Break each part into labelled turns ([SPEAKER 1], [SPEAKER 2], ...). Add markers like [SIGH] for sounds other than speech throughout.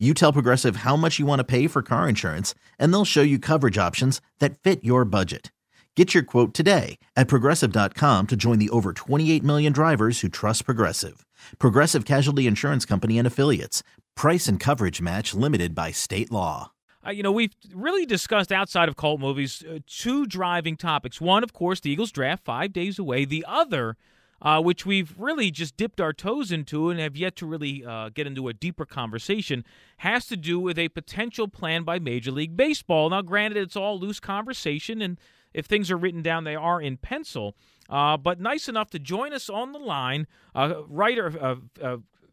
[SPEAKER 1] You tell Progressive how much you want to pay for car insurance, and they'll show you coverage options that fit your budget. Get your quote today at progressive.com to join the over 28 million drivers who trust Progressive. Progressive Casualty Insurance Company and Affiliates. Price and coverage match limited by state law.
[SPEAKER 2] Uh, you know, we've really discussed outside of cult movies uh, two driving topics. One, of course, the Eagles draft, five days away. The other, uh, which we've really just dipped our toes into and have yet to really uh, get into a deeper conversation, has to do with a potential plan by Major League Baseball. Now, granted, it's all loose conversation, and if things are written down, they are in pencil. Uh, but nice enough to join us on the line, uh, writer,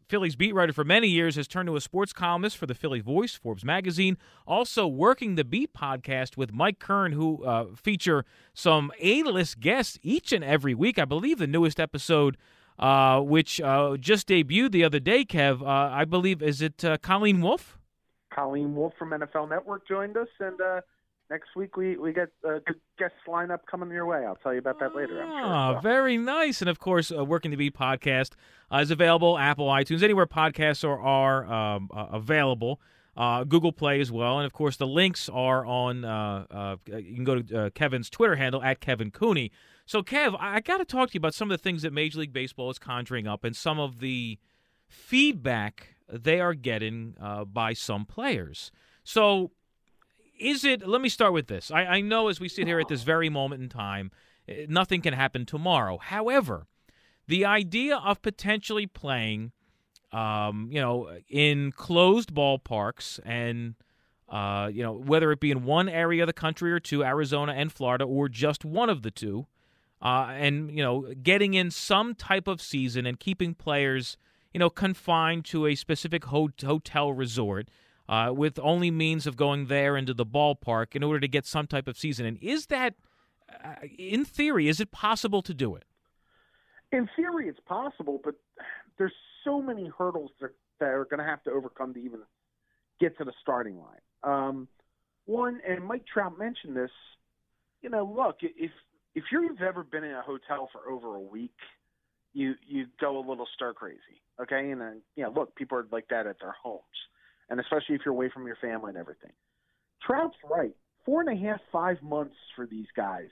[SPEAKER 2] Phillies beat writer for many years, has turned to a sports columnist for the Philly Voice, Forbes magazine. Also working the Beat podcast with Mike Kern, who uh, feature some A-list guests each and every week. I believe the newest episode, uh, which uh, just debuted the other day, Kev, uh, I believe, is it uh, Colleen Wolfe?
[SPEAKER 3] Colleen Wolfe from NFL Network joined us, and uh, next week we we get a good guest lineup coming your way. I'll tell you about that later. I'm sure.
[SPEAKER 2] Ah, very nice. And of course, uh, Working the Beat podcast uh, is available Apple, iTunes, anywhere podcasts are are um, uh, available. Uh, Google Play as well, and of course the links are on. Uh, uh, you can go to Kevin's Twitter handle at Kevin Cooney. So, Kev, I, I got to talk to you about some of the things that Major League Baseball is conjuring up, and some of the feedback they are getting by some players. So, is it? Let me start with this. I, I know as we sit here at this very moment in time, eh, nothing can happen tomorrow. However, the idea of potentially playing, um, you know, in closed ballparks and. Uh, you know, whether it be in one area of the country or two, Arizona and Florida, or just one of the two, uh, and you know, getting in some type of season and keeping players, you know, confined to a specific ho- hotel resort uh, with only means of going there into the ballpark in order to get some type of season. And is that, uh, in theory, is it possible to do it?
[SPEAKER 3] In theory, it's possible, but there's so many hurdles that, are going to have to overcome to even get to the starting line. Um, one, and Mike Trout mentioned this. You know, look, if if you've ever been in a hotel for over a week, you you go a little stir crazy, okay? And then, yeah, look, people are like that at their homes and especially if you're away from your family and everything. Trout's right. Four and a half, five months for these guys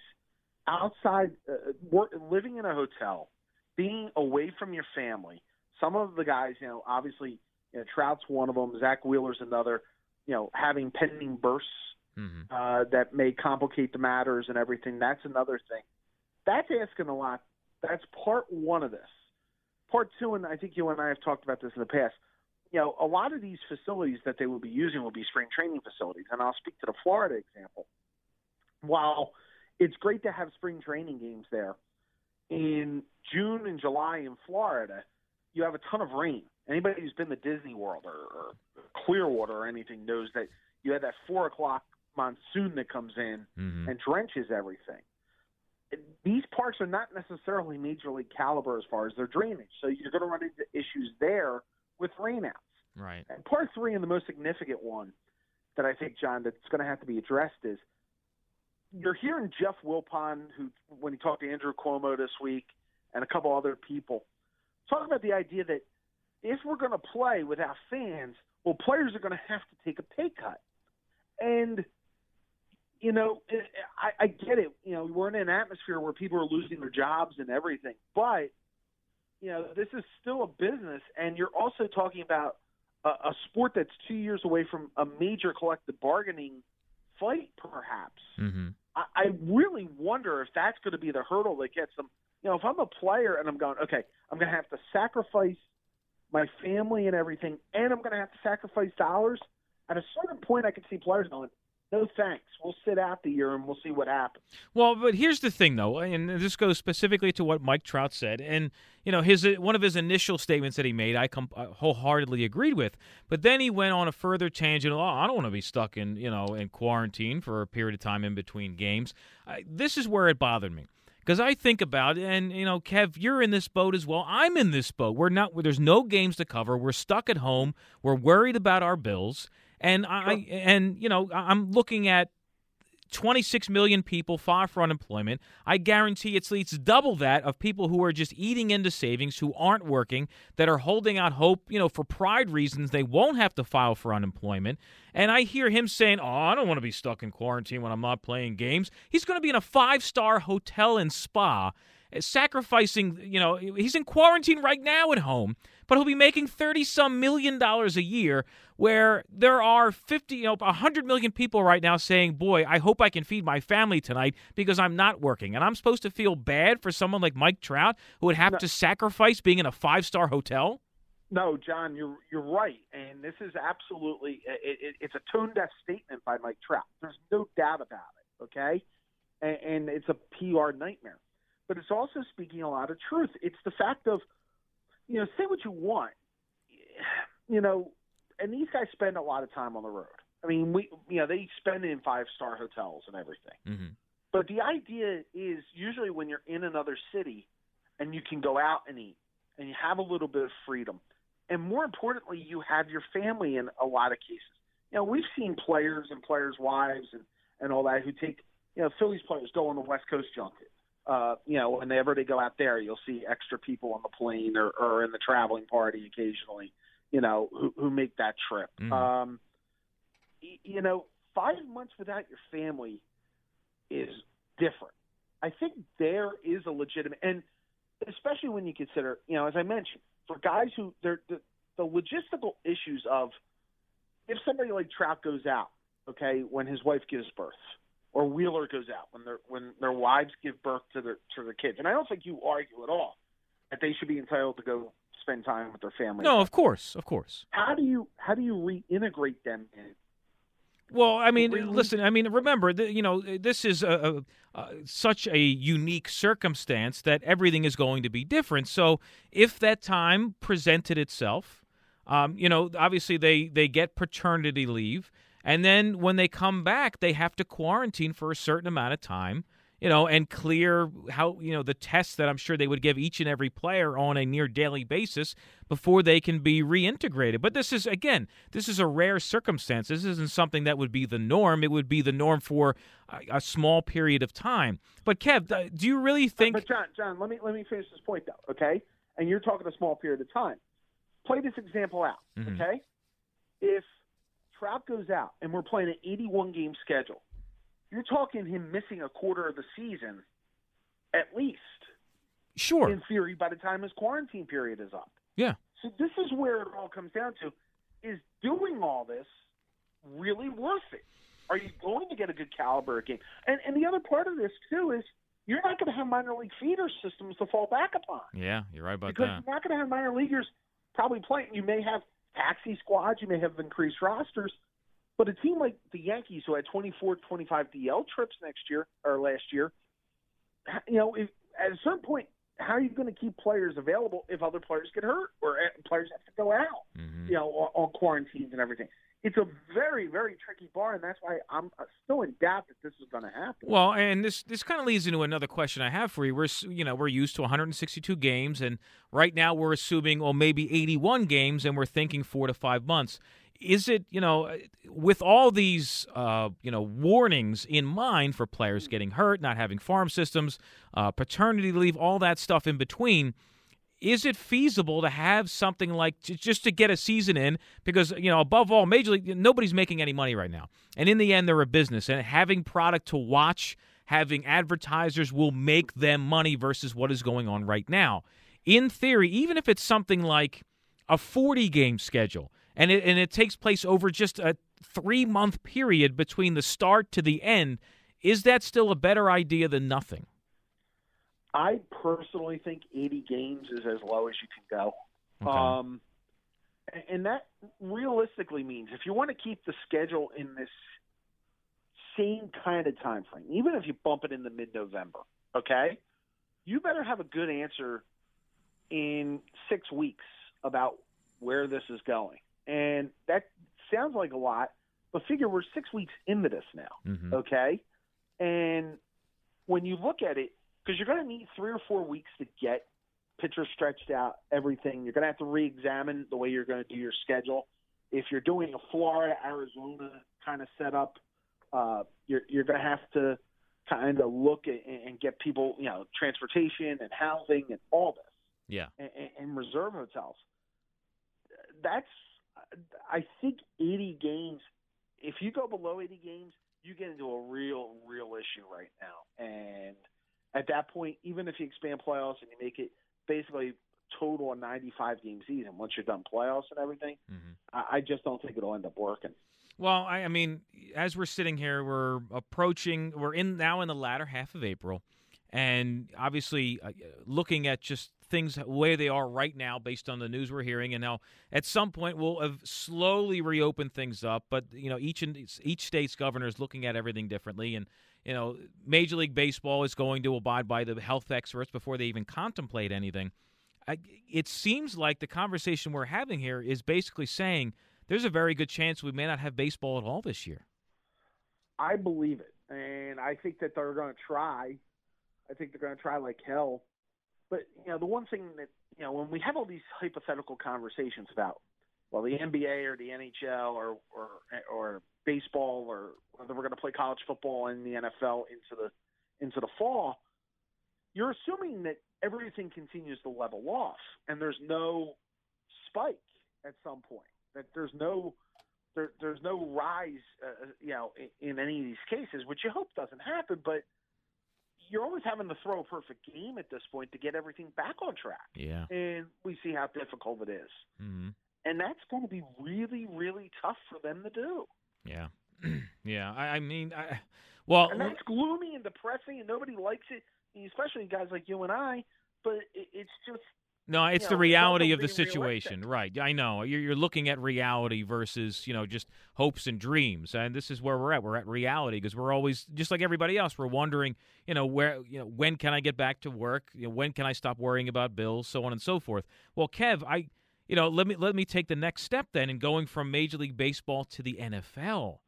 [SPEAKER 3] outside, uh, work, living in a hotel, being away from your family. Some of the guys, you know, obviously, you know, Trout's one of them. Zack Wheeler's another. You know, having pending bursts mm-hmm. uh, that may complicate the matters and everything. That's another thing. That's asking a lot. That's part one of this. Part two, and I think you and I have talked about this in the past you know, a lot of these facilities that they will be using will be spring training facilities. And I'll speak to the Florida example. While it's great to have spring training games there, in June and July in Florida, you have a ton of rain. Anybody who's been to Disney World or, or Clearwater or anything knows that you have that four o'clock monsoon that comes in mm-hmm. and drenches everything. These parks are not necessarily major league caliber as far as their drainage, so you're going to run into issues there with rainouts.
[SPEAKER 2] Right.
[SPEAKER 3] And part three, and the most significant one that I think, John, that's going to have to be addressed is you're hearing Jeff Wilpon, who when he talked to Andrew Cuomo this week and a couple other people, talk about the idea that if we're going to play without fans, well, players are going to have to take a pay cut. And you know, I, I get it. You know, we're in an atmosphere where people are losing their jobs and everything, but you know, this is still a business, and you're also talking about a, a sport that's two years away from a major collective bargaining fight, perhaps.
[SPEAKER 2] Mm-hmm.
[SPEAKER 3] I, I really wonder if that's going to be the hurdle that gets them. You know, if I'm a player and I'm going, okay, I'm going to have to sacrifice my family and everything, and I'm going to have to sacrifice dollars. At a certain point, I can see players going, no thanks. We'll sit out the year and we'll see what happens.
[SPEAKER 2] Well, but here's the thing, though, and this goes specifically to what Mike Trout said, and you know his one of his initial statements that he made, I com- uh, wholeheartedly agreed with. But then he went on a further tangent. Oh, I don't want to be stuck in you know in quarantine for a period of time in between games. I, this is where it bothered me because I think about it, and you know, Kev, you're in this boat as well. I'm in this boat. We're not. There's no games to cover. We're stuck at home. We're worried about our bills. And I and you know I'm looking at 26 million people file for unemployment. I guarantee it's least double that of people who are just eating into savings, who aren't working, that are holding out hope, you know, for pride reasons they won't have to file for unemployment. And I hear him saying, "Oh, I don't want to be stuck in quarantine when I'm not playing games." He's going to be in a five-star hotel and spa sacrificing, you know, he's in quarantine right now at home, but he'll be making 30 some million dollars a year where there are 50, you know, 100 million people right now saying, "Boy, I hope I can feed my family tonight because I'm not working." And I'm supposed to feel bad for someone like Mike Trout who would have no. to sacrifice being in a five-star hotel?
[SPEAKER 3] No, John, you're you're right, and this is absolutely it, it, it's a tone deaf statement by Mike Trout. There's no doubt about it. Okay, and, and it's a PR nightmare but it's also speaking a lot of truth. It's the fact of, you know, say what you want, you know, and these guys spend a lot of time on the road. I mean, we, you know, they spend in five star hotels and everything.
[SPEAKER 2] Mm-hmm.
[SPEAKER 3] But the idea is usually when you're in another city and you can go out and eat and you have a little bit of freedom. And more importantly, you have your family in a lot of cases. You know, we've seen players and players' wives and, and all that who take, you know, Phillies players go on the West Coast junket uh, you know, whenever they go out there, you'll see extra people on the plane or, or in the traveling party occasionally, you know, who, who make that trip.
[SPEAKER 2] Mm.
[SPEAKER 3] Um, you know, five months without your family is different. I think there is a legitimate, and especially when you consider, you know, as I mentioned, for guys who they're the, the logistical issues of if somebody like Trout goes out, okay, when his wife gives birth, or Wheeler goes out when their when their wives give birth to their to their kids. And I don't think you argue at all that they should be entitled to go spend time with their family.
[SPEAKER 2] No, of course, of course.
[SPEAKER 3] How do you how do you reintegrate them in?
[SPEAKER 2] Well, I mean, really? listen. I mean, remember, the, you know, this is a, a, a, such a unique circumstance that everything is going to be different. So, if that time presented itself, um, you know, obviously they they get paternity leave. And then when they come back, they have to quarantine for a certain amount of time, you know, and clear how, you know, the tests that I'm sure they would give each and every player on a near daily basis before they can be reintegrated. But this is, again, this is a rare circumstance. This isn't something that would be the norm. It would be the norm for a, a small period of time. But Kev, do you really think.
[SPEAKER 3] But John, John, let me, let me finish this point, though, okay? And you're talking a small period of time. Play this example out,
[SPEAKER 2] mm-hmm.
[SPEAKER 3] okay? If Trout goes out and we're playing an 81 game schedule, you're talking him missing a quarter of the season at least.
[SPEAKER 2] Sure.
[SPEAKER 3] In theory, by the time his quarantine period is up.
[SPEAKER 2] Yeah.
[SPEAKER 3] So this is where it all comes down to: is doing all this really worth it? Are you going to get a good caliber game? And and the other part of this too is you're not going to have minor league feeder systems to fall back upon.
[SPEAKER 2] Yeah, you're right about
[SPEAKER 3] because
[SPEAKER 2] that.
[SPEAKER 3] Because you're not going to have minor leaguers probably playing. You may have taxi squads. You may have increased rosters. But a team like the Yankees, who had 24, 25 DL trips next year or last year, you know, if, at a certain point, how are you going to keep players available if other players get hurt or players have to go out,
[SPEAKER 2] mm-hmm.
[SPEAKER 3] you know, on, on quarantines and everything? It's a very very tricky bar and that's why i'm still in doubt that this is going to happen.
[SPEAKER 2] Well and this this kind of leads into another question i have for you. We're you know we're used to 162 games and right now we're assuming well maybe 81 games and we're thinking 4 to 5 months. Is it you know with all these uh, you know warnings in mind for players getting hurt not having farm systems uh, paternity leave all that stuff in between is it feasible to have something like just to get a season in? Because you know above all major league nobody's making any money right now. And in the end they're a business. And having product to watch having advertisers will make them money versus what is going on right now. In theory even if it's something like a 40 game schedule and it, and it takes place over just a 3 month period between the start to the end is that still a better idea than nothing
[SPEAKER 3] I personally think 80 games is as low as you can go.
[SPEAKER 2] Okay.
[SPEAKER 3] Um, and that realistically means if you want to keep the schedule in this same kind of time frame, even if you bump it into mid-November, okay, you better have a good answer in six weeks about where this is going. And that sounds like a lot, but figure we're six weeks into this now,
[SPEAKER 2] Mm-hmm.
[SPEAKER 3] okay? And when you look at it, because you're going to need three or four weeks to get pitchers stretched out, everything. You're going to have to re-examine the way you're going to do your schedule. If you're doing a Florida, Arizona kind of setup, uh, you're you're going to have to kind of look at, and get people, you know, transportation and housing and all this
[SPEAKER 2] Yeah.
[SPEAKER 3] and, and reserve hotels. That's, I think, 80 games. If you go below 80 games, you get into a real, real issue right now. And at that point, even if you expand playoffs and you make it basically total a 95 game season once you're done playoffs and everything,
[SPEAKER 2] Mm-hmm.
[SPEAKER 3] I, I just don't think it'll end up working.
[SPEAKER 2] Well, I, I mean, as we're sitting here, we're approaching. We're in now in the latter half of April, and obviously uh, looking at just things where they are right now, based on the news we're hearing, and now at some point we'll have slowly reopened things up. But you know, each in, each state's governor is looking at everything differently, and you know, Major League Baseball is going to abide by the health experts before they even contemplate anything. I, it seems like the conversation we're having here is basically saying there's a very good chance we may not have baseball at all this year.
[SPEAKER 3] I believe it, and I think that they're going to try. I think they're going to try like hell. But you know, the one thing that you know, when we have all these hypothetical conversations about, well, the NBA or the NHL or or or baseball or whether we're going to play college football and the NFL into the into the fall, you're assuming that everything continues to level off and there's no spike at some point. That there's no there, there's no rise, uh, you know, in, in any of these cases, which you hope doesn't happen. But you're always having to throw a perfect game at this point to get everything back on track,
[SPEAKER 2] Yeah.
[SPEAKER 3] and we see how difficult it is.
[SPEAKER 2] hmm
[SPEAKER 3] And that's going to be really, really tough for them to do.
[SPEAKER 2] Yeah. [CLEARS THROAT] yeah. I, I mean, I, well,
[SPEAKER 3] And that's gloomy and depressing, and nobody likes it, especially guys like you and I. But it, it's just
[SPEAKER 2] no, it's the
[SPEAKER 3] know,
[SPEAKER 2] reality of the situation,
[SPEAKER 3] realistic.
[SPEAKER 2] right? I know you're, you're looking at reality versus you know just hopes and dreams, and this is where we're at. We're at reality because we're always just like everybody else. We're wondering, you know, where, you know, when can I get back to work? You know, when can I stop worrying about bills, so on and so forth. Well, Kev, I, you know, let me let me take the next step then in going from Major League Baseball to the NFL.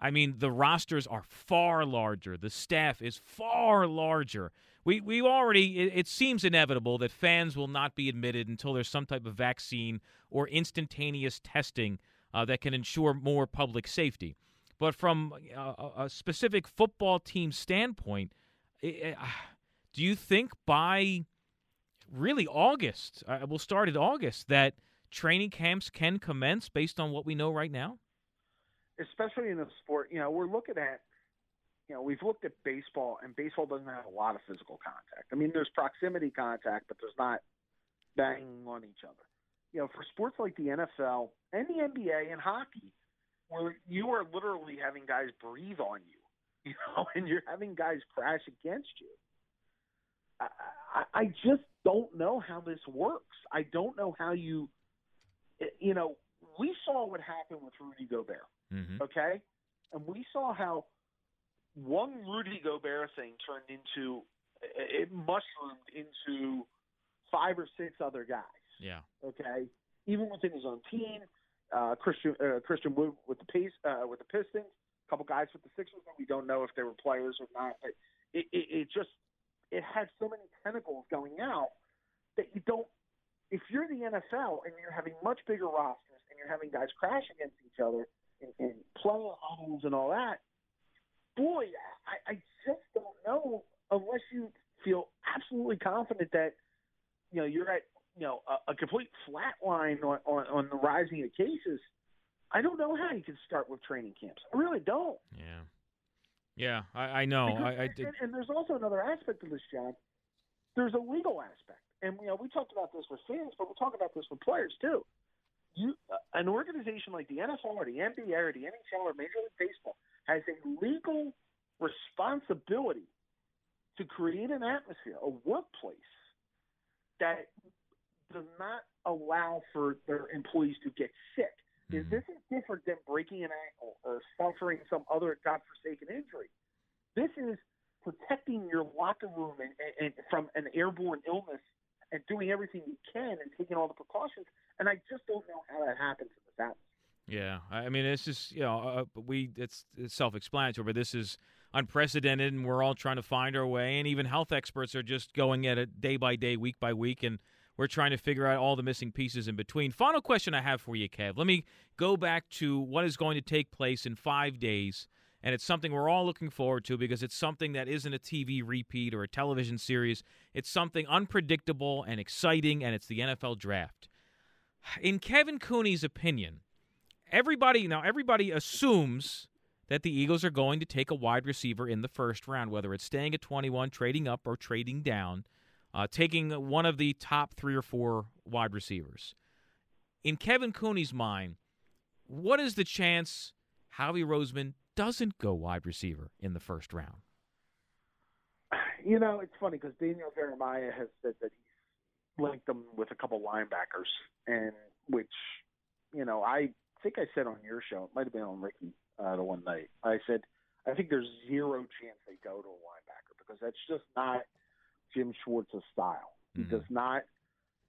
[SPEAKER 2] I mean, the rosters are far larger. The staff is far larger. We we already it, it seems inevitable that fans will not be admitted until there's some type of vaccine or instantaneous testing uh, that can ensure more public safety. But from uh, a, specific football team standpoint, i i do you think by really August, uh, we'll start in August, that training camps can commence based on what we know right now?
[SPEAKER 3] especially in the sport, you know, we're looking at, you know, we've looked at baseball, and baseball doesn't have a lot of physical contact. I mean, there's proximity contact, but there's not banging on each other. You know, for sports like the NFL and the NBA and hockey, where you are literally having guys breathe on you, [LAUGHS] you know, and you're having guys crash against you. I, I, I just don't know how this works. I don't know how you, you know, we saw what happened with Rudy Gobert
[SPEAKER 2] Mm-hmm.
[SPEAKER 3] okay? And we saw how one Rudy Gobert thing turned into it mushroomed into five or six other guys.
[SPEAKER 2] Yeah.
[SPEAKER 3] Okay, even within his own team, uh, Christian uh, Christian Wood with the pace uh, with the Pistons, a couple guys with the Sixers. that We don't know if they were players or not, but it, it, it just it had so many tentacles going out that you don't. If you're the NFL and you're having much bigger rosters and you're having guys crash against each other and, and player huddles and all that, boy, I, I just don't know unless you feel absolutely confident that you know you're at you know a, a complete flat line on, on on the rising of cases. I don't know how you can start with training camps. I really don't.
[SPEAKER 2] Yeah. Yeah, I, I know.
[SPEAKER 3] Because-
[SPEAKER 2] I, I did.
[SPEAKER 3] and, and there's also another aspect of this, John. There's a legal aspect, and you know we talked about this with fans, but we're talking about this with players too. You, uh, an organization like the NFL or the NBA or the NHL or Major League Baseball has a legal responsibility to create an atmosphere, a workplace that does not allow for their employees to get sick.
[SPEAKER 2] Mhm.
[SPEAKER 3] this is different than breaking an ankle or suffering some other godforsaken injury. This is protecting your locker room and, and, and from an airborne illness and doing everything you can and taking all the precautions. And I just don't know how that happens in this atmosphere.
[SPEAKER 2] Yeah, I mean, it's just you know, uh, we it's, it's self-explanatory, but this is unprecedented, and we're all trying to find our way. And even health experts are just going at it day by day, week by week, and we're trying to figure out all the missing pieces in between. Final question I have for you, Kev. Let me go back to what is going to take place in five days, and it's something we're all looking forward to because it's something that isn't a TV repeat or a television series. It's something unpredictable and exciting, and it's the NFL Draft. In Kevin Cooney's opinion everybody now everybody assumes that the Eagles are going to take a wide receiver in the first round, whether it's staying at 21, trading up, or trading down, uh, taking one of the top three or four wide receivers. In Kevin Cooney's mind, what is the chance Howie Roseman doesn't go wide receiver in the first round?
[SPEAKER 3] You know, it's funny because Daniel Jeremiah has said that he's linked them with a couple linebackers, and which, you know, I think I said on your show, it might have been on Ricky uh, the one night. I said I think there's zero chance they go to a linebacker because that's just not Jim Schwartz's style. He
[SPEAKER 2] Mhm.
[SPEAKER 3] does not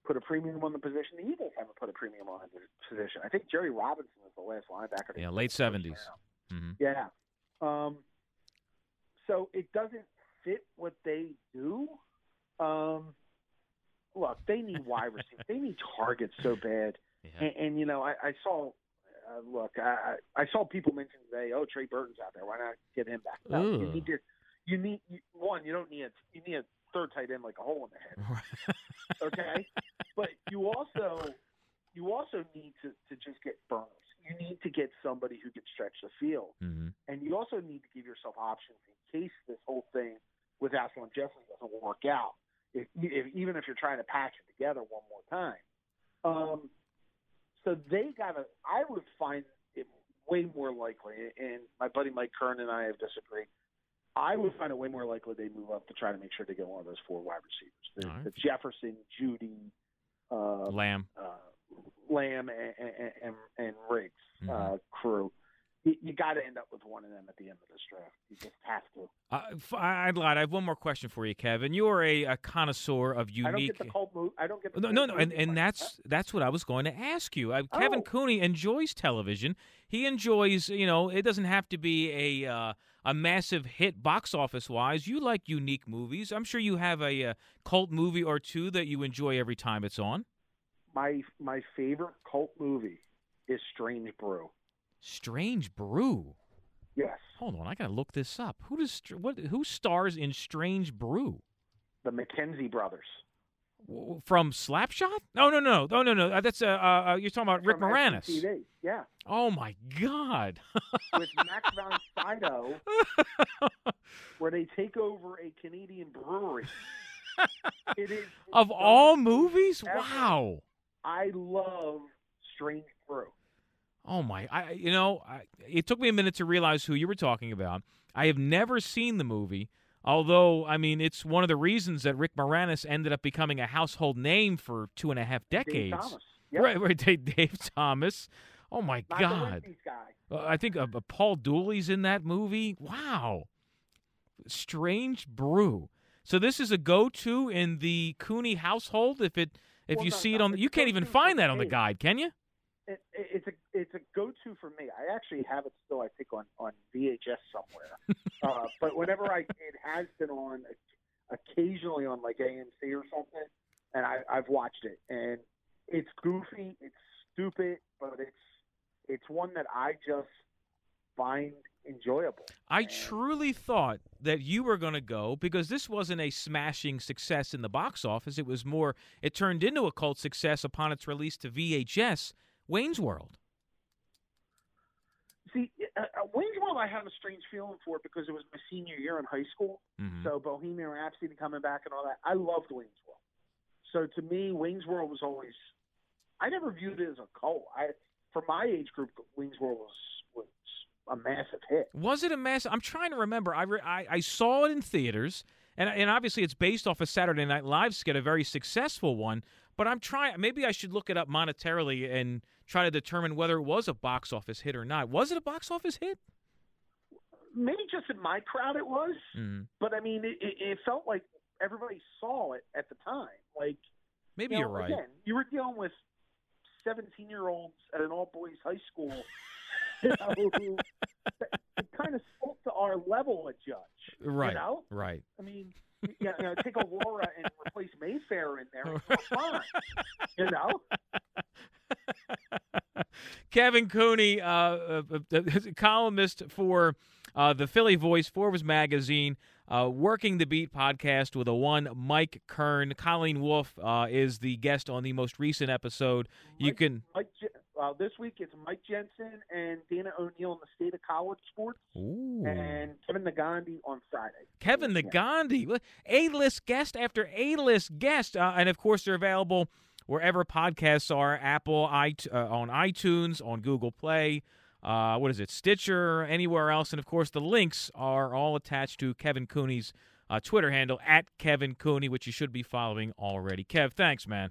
[SPEAKER 3] put a premium on the position. The Eagles haven't put a premium on the position. I think Jerry Robinson was the last linebacker.
[SPEAKER 2] Yeah, late
[SPEAKER 3] in the first
[SPEAKER 2] 70s.
[SPEAKER 3] round.
[SPEAKER 2] hmm
[SPEAKER 3] Yeah. Um, so it doesn't fit what they do. Um, look, they need [LAUGHS] wide receivers. they need targets so bad.
[SPEAKER 2] Yeah.
[SPEAKER 3] And, and you know, I, I saw. Uh, look, I, I I saw people mention today. Oh, Trey Burton's out there. Why not get him back? No, you need to. You need you, one. You don't need a. You need a third tight end like a hole in the head. Okay, [LAUGHS] but you also you also need to to just get burners. You need to get somebody who can stretch the field.
[SPEAKER 2] hmm
[SPEAKER 3] And you also need to give yourself options in case this whole thing with Alshon Jeffery doesn't work out. If, if even if you're trying to patch it together one more time. Um, so they got to. I would find it way more likely, and my buddy Mike Kern and I have disagreed. I would find it way more likely they move up to try to make sure they get one of those four wide receivers: the,
[SPEAKER 2] right.
[SPEAKER 3] the Jefferson, Jeudy, uh,
[SPEAKER 2] Lamb.
[SPEAKER 3] uh, Lamb, and, and, and, Ruggs
[SPEAKER 2] Mhm.
[SPEAKER 3] uh, crew. You, you got to end up with one of them at the end of this draft. You just have to.
[SPEAKER 2] Uh, I- I'd lied. I have one more question for you, Kevin. You are a, a connoisseur of unique.
[SPEAKER 3] I don't get the cult move. I don't get the
[SPEAKER 2] No, no, no, and, and that's that's what I was going to ask you. Uh, Kevin
[SPEAKER 3] Oh.
[SPEAKER 2] Cooney enjoys television. He enjoys, you know, it doesn't have to be a uh, a massive hit box office wise. You like unique movies. I'm sure you have a, uh cult movie or two that you enjoy every time it's on.
[SPEAKER 3] My my favorite cult movie is Strange Brew.
[SPEAKER 2] Strange Brew.
[SPEAKER 3] Yes,
[SPEAKER 2] Hold on, I gotta look this up. Who does what? Who stars in Strange Brew?
[SPEAKER 3] the McKenzie brothers.
[SPEAKER 2] From Slapshot? No, no, no, no, no, no. Uh, That's uh, uh, uh you're talking about Rick
[SPEAKER 3] from
[SPEAKER 2] Moranis.
[SPEAKER 3] SCTV. Yeah,
[SPEAKER 2] Oh my God! [LAUGHS]
[SPEAKER 3] with Max von Sydow, [LAUGHS] where they take over a Canadian brewery. [LAUGHS] it is
[SPEAKER 2] of all movies,
[SPEAKER 3] ever.
[SPEAKER 2] wow.
[SPEAKER 3] I love Strange Brew.
[SPEAKER 2] Oh my! I you know I, it took me a minute to realize who you were talking about. I have never seen the movie, although I mean it's one of the reasons that Rick Moranis ended up becoming a household name for two and a half
[SPEAKER 3] Dave
[SPEAKER 2] decades.
[SPEAKER 3] Thomas. Yep. [LAUGHS]
[SPEAKER 2] Right, right. Dave, Thomas. Oh my
[SPEAKER 3] Not
[SPEAKER 2] God! Uh, I think uh, uh, Paul Dooley's in that movie. Wow. Strange Brew. So this is a go-to in the Cooney household. If it if
[SPEAKER 3] Well,
[SPEAKER 2] you
[SPEAKER 3] no,
[SPEAKER 2] see it on, you can't even find that on the guide, can you?
[SPEAKER 3] it, it- it's a it's a go to for me. I actually have it still. I think on on VHS somewhere. [LAUGHS] uh, but whenever I it has been on occasionally on like AMC or something, and I, I've watched it, and it's goofy, it's stupid, but it's it's one that I just find enjoyable.
[SPEAKER 2] I
[SPEAKER 3] And-
[SPEAKER 2] truly thought that you were going to go because this wasn't a smashing success in the box office. It was more. It turned into a cult success upon its release to VHS. Wayne's World.
[SPEAKER 3] See, uh, uh, Wayne's World, I have a strange feeling for it because it was my senior year in high school.
[SPEAKER 2] Mhm.
[SPEAKER 3] So Bohemian Rhapsody coming back and all that. I loved Wayne's World. So to me, Wayne's World was always. I never viewed it as a cult. I, for my age group, Wayne's World was a massive hit.
[SPEAKER 2] Was it a massive? I'm trying to remember. I, re- I I saw it in theaters, and and obviously it's based off a Saturday Night Live skit, a very successful one. But I'm trying. Maybe I should look it up monetarily and try to determine whether it was a box office hit or not. Was it a box office hit?
[SPEAKER 3] Maybe just in my crowd it was,
[SPEAKER 2] mm
[SPEAKER 3] but I mean, it, it felt like everybody saw it at the time. Like
[SPEAKER 2] maybe
[SPEAKER 3] you
[SPEAKER 2] are right.
[SPEAKER 3] Again, you were dealing with 17 year olds at an all boys high school you know, who kind of spoke to our level of judge.
[SPEAKER 2] Right.
[SPEAKER 3] You know?
[SPEAKER 2] Right.
[SPEAKER 3] I mean, you know, take Aurora and replace Mayfair in there. It's [LAUGHS] fine. you know?
[SPEAKER 2] Kevin Cooney, uh, uh, uh, [LAUGHS] columnist for uh, the Philly Voice, Forbes magazine, uh, working the beat podcast with a one Mike Kern. Colleen Wolfe uh, is the guest on the most recent episode. You
[SPEAKER 3] Mike,
[SPEAKER 2] can
[SPEAKER 3] Mike, uh, this week it's Mike Jensen and Dana O'Neill in the state of college sports,
[SPEAKER 2] Ooh.
[SPEAKER 3] and Kevin Negandhi on Friday.
[SPEAKER 2] Kevin Negandhi, A-list guest after A-list guest, uh, and of course they're available wherever podcasts are: Apple, uh, on iTunes, on Google Play. Uh, what is it, Stitcher, anywhere else, and of course the links are all attached to Kevin Cooney's uh, Twitter handle at Kevin Cooney, which you should be following already. Kev, thanks, man.